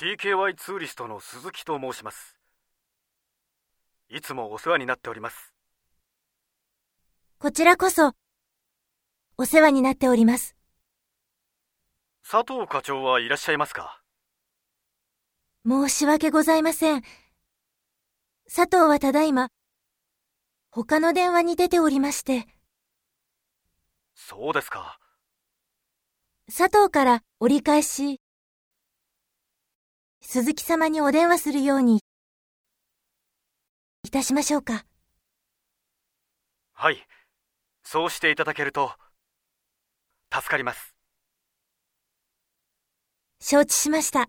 TKY ツーリストの鈴木と申します。いつもお世話になっております。こちらこそ、お世話になっております。佐藤課長はいらっしゃいますか？申し訳ございません。佐藤はただいま、他の電話に出ておりまして、そうですか。佐藤から折り返し、鈴木様にお電話するように、いたしましょうか。はいそうしていただけると助かります承知しました。